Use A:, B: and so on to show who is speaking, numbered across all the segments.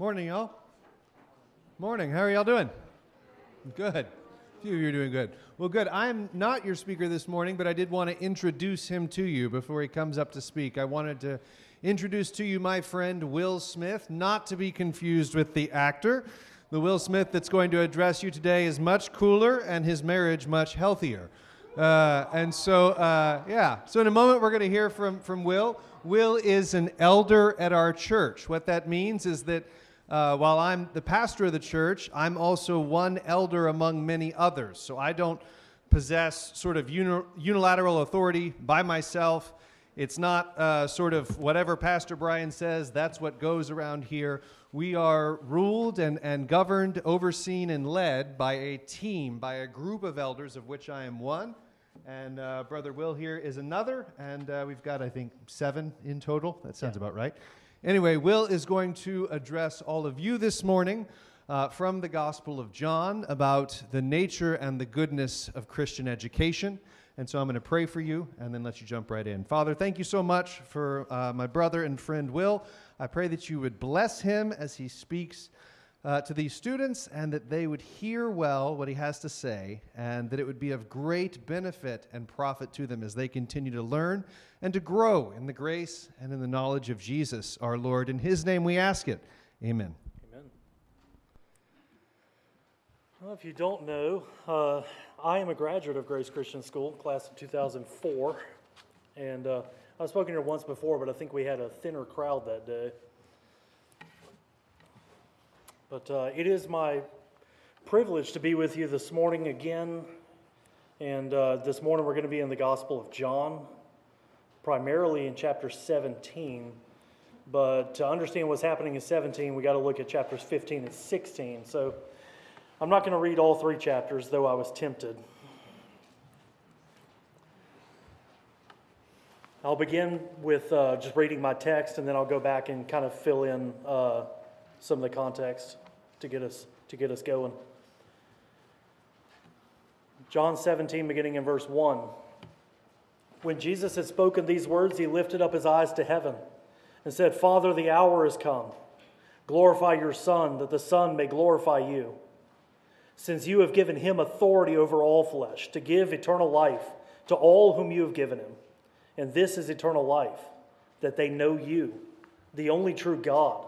A: Morning, y'all. Morning. How are y'all doing? Good. A few of you are doing good. Well, good. I'm not your speaker this morning, but I did want to introduce him to you before he comes up to speak. I wanted to introduce to you my friend Will Smith, not to be confused with the actor. The Will Smith that's going to address you today is much cooler and his marriage much healthier. Uh, and so, uh, yeah. So, in a moment, we're going to hear from, from Will. Will is an elder at our church. What that means is that uh, while I'm the pastor of the church, I'm also one elder among many others. So I don't possess sort of uni- unilateral authority by myself. It's not uh, sort of whatever Pastor Brian says, that's what goes around here. We are ruled and, and governed, overseen, and led by a team, by a group of elders, of which I am one. And uh, Brother Will here is another. And uh, we've got, I think, seven in total. That sounds yeah. about right. Anyway, Will is going to address all of you this morning uh, from the Gospel of John about the nature and the goodness of Christian education. And so I'm going to pray for you and then let you jump right in. Father, thank you so much for uh, my brother and friend Will. I pray that you would bless him as he speaks uh, to these students and that they would hear well what he has to say and that it would be of great benefit and profit to them as they continue to learn and to grow in the grace and in the knowledge of Jesus our Lord. In his name we ask it. Amen.
B: Amen. Well, if you don't know, uh, I am a graduate of Grace Christian School, class of 2004. And uh, I've spoken here once before, but I think we had a thinner crowd that day. But uh, it is my privilege to be with you this morning again. And uh, this morning we're going to be in the Gospel of John, primarily in chapter 17. But to understand what's happening in 17, we got to look at chapters 15 and 16. So I'm not going to read all three chapters, though I was tempted. I'll begin with uh, just reading my text, and then I'll go back and kind of fill in uh, some of the context to get us to get us going. John 17 beginning in verse 1. When Jesus had spoken these words, he lifted up his eyes to heaven and said, "Father, the hour is come. Glorify your Son, that the Son may glorify you, since you have given him authority over all flesh to give eternal life to all whom you have given him. And this is eternal life, that they know you, the only true God."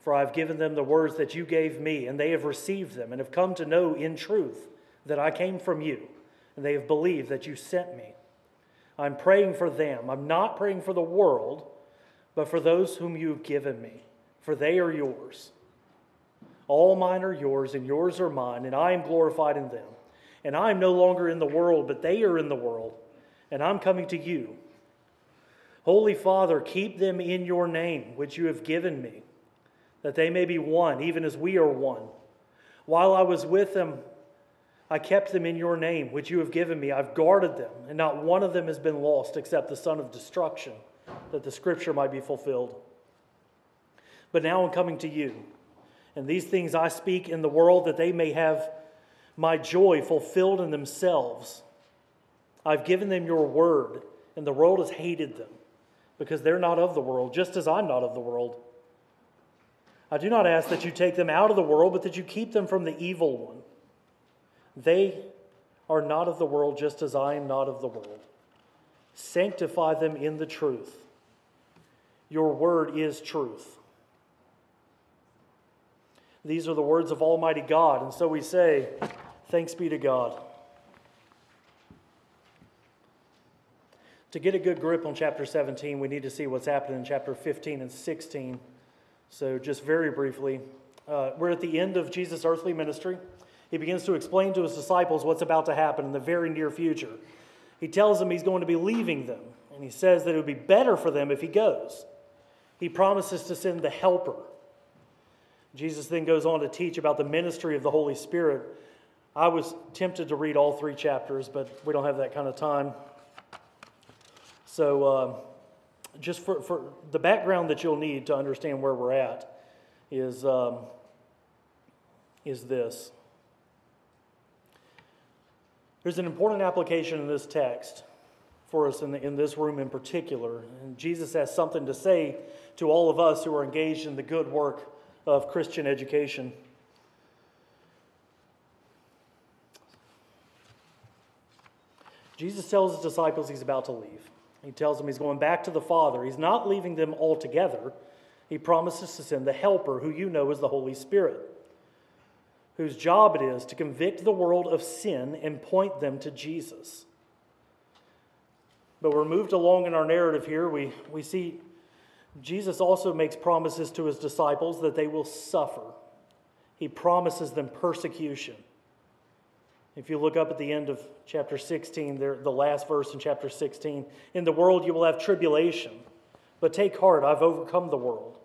B: For I have given them the words that you gave me, and they have received them, and have come to know in truth that I came from you, and they have believed that you sent me. I'm praying for them. I'm not praying for the world, but for those whom you have given me, for they are yours. All mine are yours, and yours are mine, and I am glorified in them. And I am no longer in the world, but they are in the world, and I'm coming to you. Holy Father, keep them in your name, which you have given me that they may be one, even as we are one. While I was with them, I kept them in your name, which you have given me. I've guarded them, and not one of them has been lost except the son of destruction, that the scripture might be fulfilled. But now I'm coming to you, and these things I speak in the world that they may have my joy fulfilled in themselves. I've given them your word, and the world has hated them, because they're not of the world, just as I'm not of the world. I do not ask that you take them out of the world, but that you keep them from the evil one. They are not of the world, just as I am not of the world. Sanctify them in the truth. Your word is truth. These are the words of Almighty God. And so we say, Thanks be to God. To get a good grip on chapter 17, we need to see what's happening in chapter 15 and 16. So, just very briefly, uh, we're at the end of Jesus' earthly ministry. He begins to explain to his disciples what's about to happen in the very near future. He tells them he's going to be leaving them, and he says that it would be better for them if he goes. He promises to send the Helper. Jesus then goes on to teach about the ministry of the Holy Spirit. I was tempted to read all three chapters, but we don't have that kind of time. So, uh, just for, for the background that you'll need to understand where we're at is, um, is this. There's an important application in this text for us in, the, in this room in particular. And Jesus has something to say to all of us who are engaged in the good work of Christian education. Jesus tells his disciples he's about to leave. He tells them he's going back to the Father. He's not leaving them altogether. He promises to send the Helper, who you know is the Holy Spirit, whose job it is to convict the world of sin and point them to Jesus. But we're moved along in our narrative here. We, we see Jesus also makes promises to his disciples that they will suffer. He promises them persecution. If you look up at the end of chapter 16, there, the last verse in chapter 16, in the world you will have tribulation, but take heart, I've overcome the world.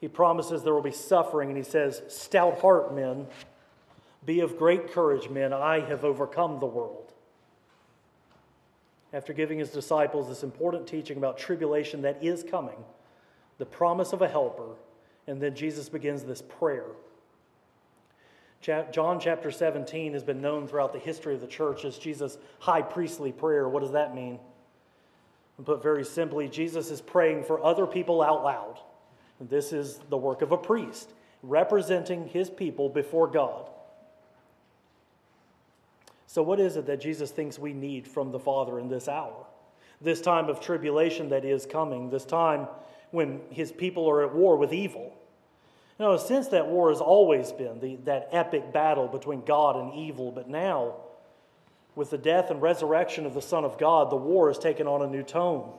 B: He promises there will be suffering, and he says, Stout heart, men, be of great courage, men, I have overcome the world after giving his disciples this important teaching about tribulation that is coming, the promise of a helper, and then Jesus begins this prayer. John chapter 17 has been known throughout the history of the church as Jesus' high priestly prayer. What does that mean? And put very simply, Jesus is praying for other people out loud. This is the work of a priest, representing his people before God. So, what is it that Jesus thinks we need from the Father in this hour? This time of tribulation that is coming, this time when his people are at war with evil. You know, since that war has always been the, that epic battle between God and evil, but now, with the death and resurrection of the Son of God, the war has taken on a new tone.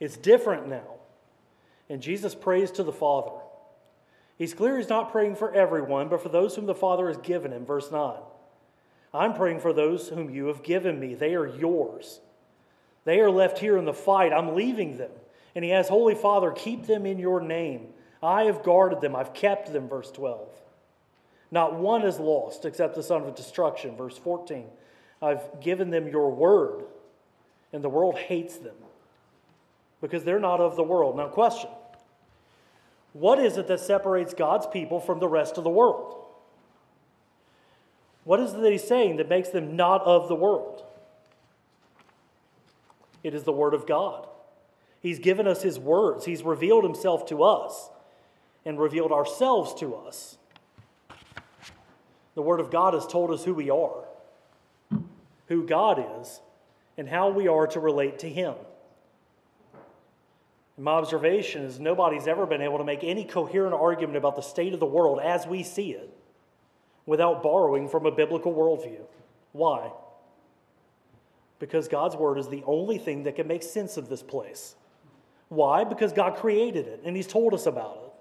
B: It's different now. And Jesus prays to the Father. He's clear he's not praying for everyone, but for those whom the Father has given him. Verse 9. I'm praying for those whom you have given me. They are yours. They are left here in the fight. I'm leaving them. And he has, Holy Father, keep them in your name. I have guarded them. I've kept them. Verse 12. Not one is lost except the son of destruction. Verse 14. I've given them your word, and the world hates them because they're not of the world. Now, question what is it that separates God's people from the rest of the world? What is it that he's saying that makes them not of the world? It is the Word of God. He's given us His words, He's revealed Himself to us and revealed ourselves to us. The Word of God has told us who we are, who God is, and how we are to relate to Him. My observation is nobody's ever been able to make any coherent argument about the state of the world as we see it without borrowing from a biblical worldview. Why? Because God's Word is the only thing that can make sense of this place. Why? Because God created it and He's told us about it.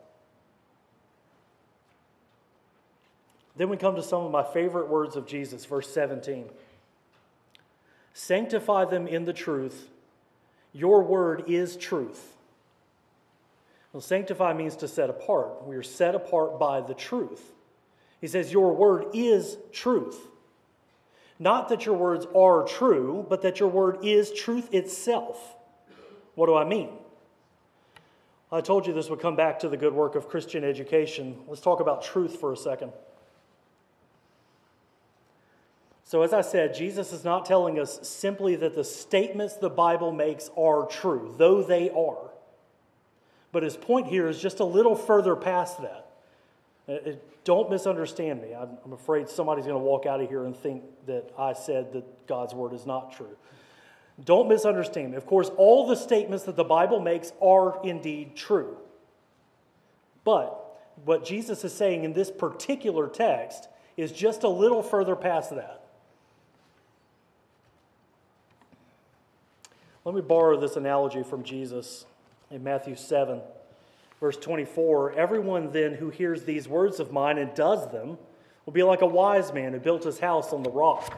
B: Then we come to some of my favorite words of Jesus, verse 17. Sanctify them in the truth. Your word is truth. Well, sanctify means to set apart. We are set apart by the truth. He says, Your word is truth. Not that your words are true, but that your word is truth itself. What do I mean? I told you this would come back to the good work of Christian education. Let's talk about truth for a second. So, as I said, Jesus is not telling us simply that the statements the Bible makes are true, though they are. But his point here is just a little further past that. It, it, don't misunderstand me. I'm, I'm afraid somebody's going to walk out of here and think that I said that God's word is not true. Don't misunderstand me. Of course, all the statements that the Bible makes are indeed true. But what Jesus is saying in this particular text is just a little further past that. Let me borrow this analogy from Jesus in Matthew 7, verse 24 Everyone then who hears these words of mine and does them will be like a wise man who built his house on the rock.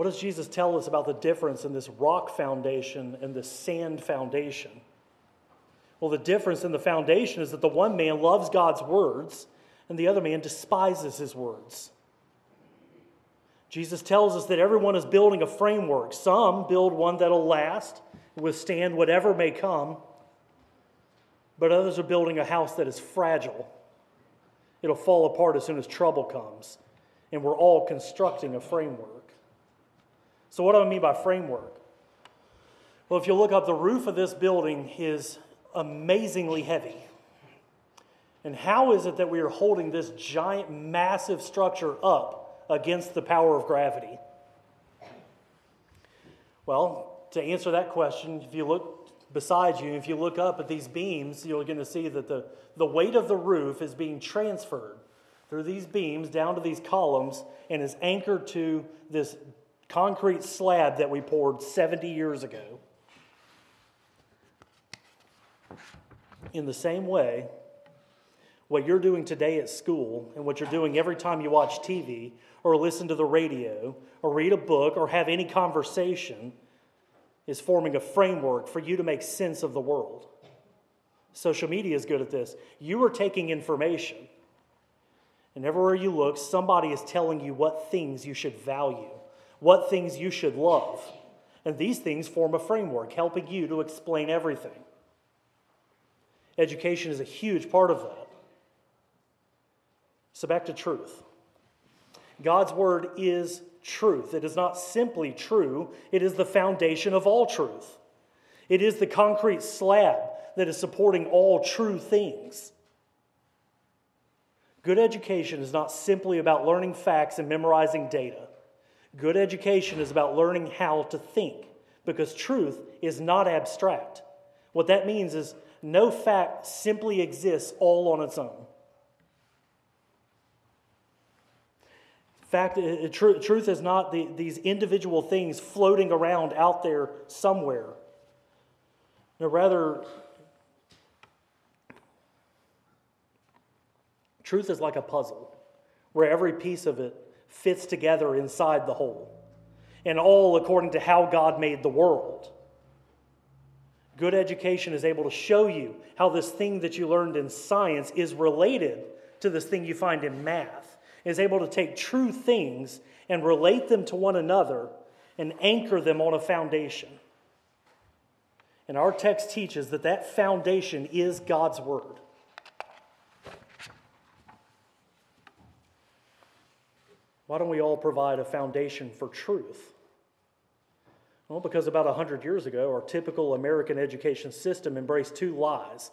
B: What does Jesus tell us about the difference in this rock foundation and this sand foundation? Well, the difference in the foundation is that the one man loves God's words and the other man despises his words. Jesus tells us that everyone is building a framework. Some build one that'll last, withstand whatever may come, but others are building a house that is fragile. It'll fall apart as soon as trouble comes, and we're all constructing a framework. So, what do I mean by framework? Well, if you look up, the roof of this building is amazingly heavy. And how is it that we are holding this giant, massive structure up against the power of gravity? Well, to answer that question, if you look beside you, if you look up at these beams, you're going to see that the, the weight of the roof is being transferred through these beams down to these columns and is anchored to this concrete slab that we poured 70 years ago. In the same way, what you're doing today at school and what you're doing every time you watch TV or listen to the radio or read a book or have any conversation is forming a framework for you to make sense of the world. Social media is good at this. You are taking information, and everywhere you look, somebody is telling you what things you should value, what things you should love. And these things form a framework, helping you to explain everything. Education is a huge part of that. So, back to truth. God's word is truth. It is not simply true, it is the foundation of all truth. It is the concrete slab that is supporting all true things. Good education is not simply about learning facts and memorizing data. Good education is about learning how to think because truth is not abstract. What that means is no fact simply exists all on its own. fact, uh, tr- truth is not the, these individual things floating around out there somewhere. No, rather, truth is like a puzzle where every piece of it fits together inside the whole, and all according to how God made the world. Good education is able to show you how this thing that you learned in science is related to this thing you find in math is able to take true things and relate them to one another and anchor them on a foundation. And our text teaches that that foundation is God's Word. Why don't we all provide a foundation for truth? Well, because about 100 years ago, our typical American education system embraced two lies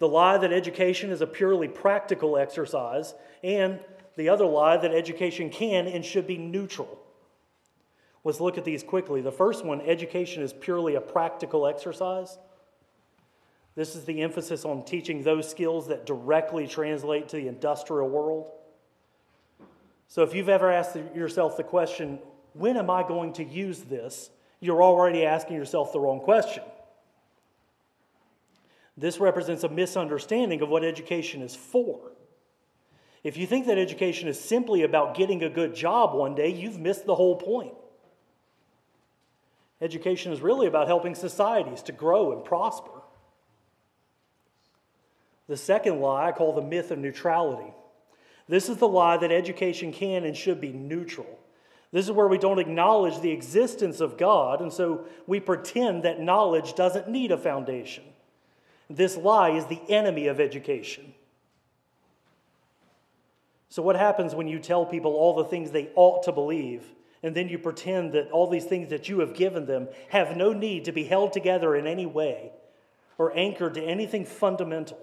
B: the lie that education is a purely practical exercise, and the other lie that education can and should be neutral. Let's look at these quickly. The first one education is purely a practical exercise. This is the emphasis on teaching those skills that directly translate to the industrial world. So, if you've ever asked yourself the question, when am I going to use this? You're already asking yourself the wrong question. This represents a misunderstanding of what education is for. If you think that education is simply about getting a good job one day, you've missed the whole point. Education is really about helping societies to grow and prosper. The second lie I call the myth of neutrality. This is the lie that education can and should be neutral. This is where we don't acknowledge the existence of God, and so we pretend that knowledge doesn't need a foundation. This lie is the enemy of education. So, what happens when you tell people all the things they ought to believe, and then you pretend that all these things that you have given them have no need to be held together in any way or anchored to anything fundamental?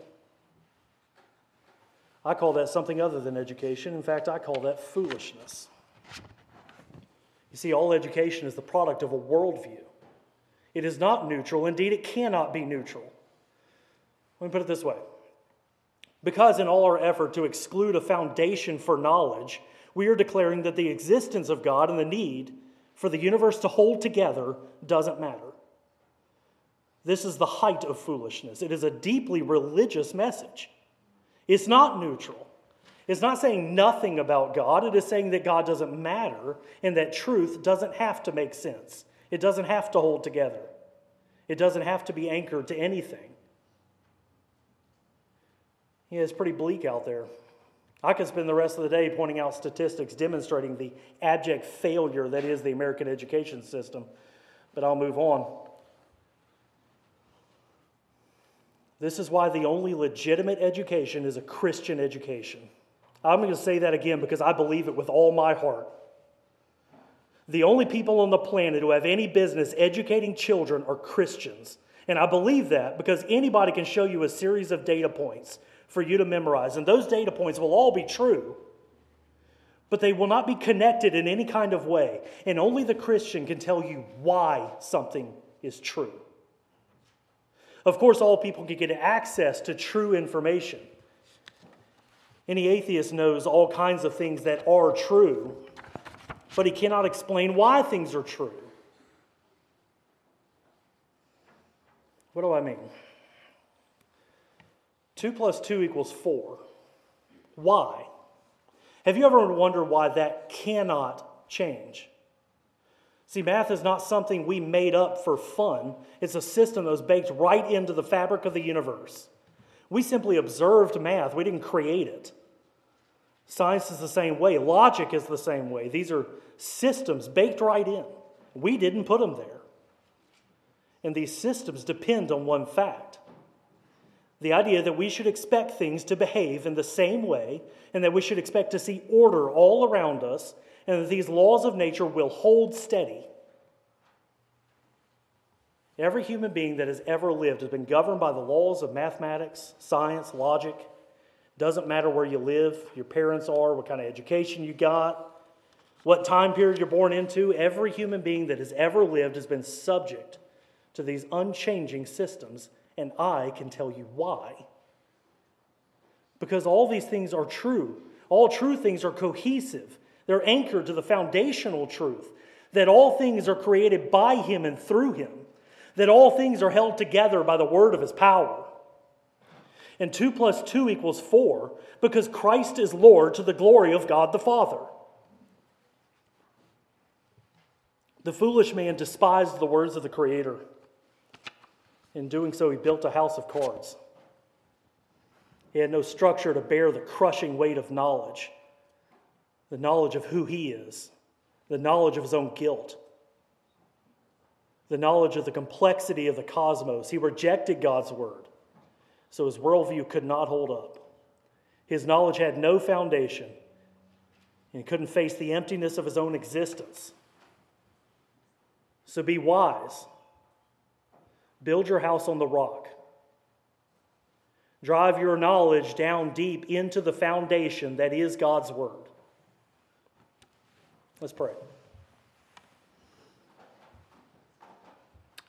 B: I call that something other than education. In fact, I call that foolishness. You see, all education is the product of a worldview. It is not neutral. Indeed, it cannot be neutral. Let me put it this way Because, in all our effort to exclude a foundation for knowledge, we are declaring that the existence of God and the need for the universe to hold together doesn't matter. This is the height of foolishness. It is a deeply religious message. It's not neutral. It's not saying nothing about God. It is saying that God doesn't matter and that truth doesn't have to make sense. It doesn't have to hold together. It doesn't have to be anchored to anything. Yeah, it's pretty bleak out there. I could spend the rest of the day pointing out statistics demonstrating the abject failure that is the American education system, but I'll move on. This is why the only legitimate education is a Christian education. I'm going to say that again because I believe it with all my heart. The only people on the planet who have any business educating children are Christians. And I believe that because anybody can show you a series of data points for you to memorize. And those data points will all be true, but they will not be connected in any kind of way. And only the Christian can tell you why something is true. Of course, all people can get access to true information. Any atheist knows all kinds of things that are true, but he cannot explain why things are true. What do I mean? 2 plus 2 equals 4. Why? Have you ever wondered why that cannot change? See, math is not something we made up for fun. It's a system that was baked right into the fabric of the universe. We simply observed math, we didn't create it. Science is the same way, logic is the same way. These are systems baked right in. We didn't put them there. And these systems depend on one fact the idea that we should expect things to behave in the same way, and that we should expect to see order all around us, and that these laws of nature will hold steady. Every human being that has ever lived has been governed by the laws of mathematics, science, logic. Doesn't matter where you live, your parents are, what kind of education you got, what time period you're born into. Every human being that has ever lived has been subject to these unchanging systems, and I can tell you why. Because all these things are true. All true things are cohesive, they're anchored to the foundational truth that all things are created by Him and through Him that all things are held together by the word of his power. And 2 plus 2 equals 4 because Christ is Lord to the glory of God the Father. The foolish man despised the words of the Creator. In doing so, he built a house of cards. He had no structure to bear the crushing weight of knowledge the knowledge of who he is, the knowledge of his own guilt the knowledge of the complexity of the cosmos. He rejected God's word, so his worldview could not hold up. His knowledge had no foundation, and he couldn't face the emptiness of his own existence. So be wise. Build your house on the rock. Drive your knowledge down deep into the foundation that is God's Word. Let's pray.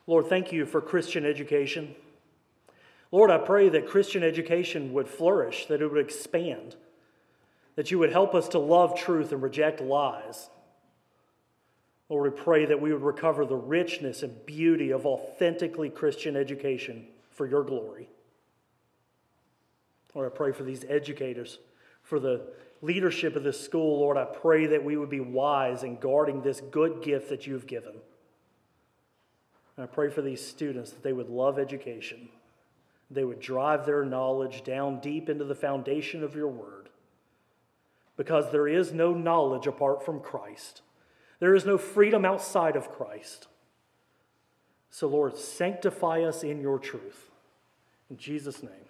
B: Lord, thank you for Christian education. Lord, I pray that Christian education would flourish, that it would expand, that you would help us to love truth and reject lies. Lord, we pray that we would recover the richness and beauty of authentically Christian education for your glory. Lord, I pray for these educators, for the leadership of this school. Lord, I pray that we would be wise in guarding this good gift that you've given. And I pray for these students that they would love education. They would drive their knowledge down deep into the foundation of your word. Because there is no knowledge apart from Christ, there is no freedom outside of Christ. So, Lord, sanctify us in your truth. In Jesus' name.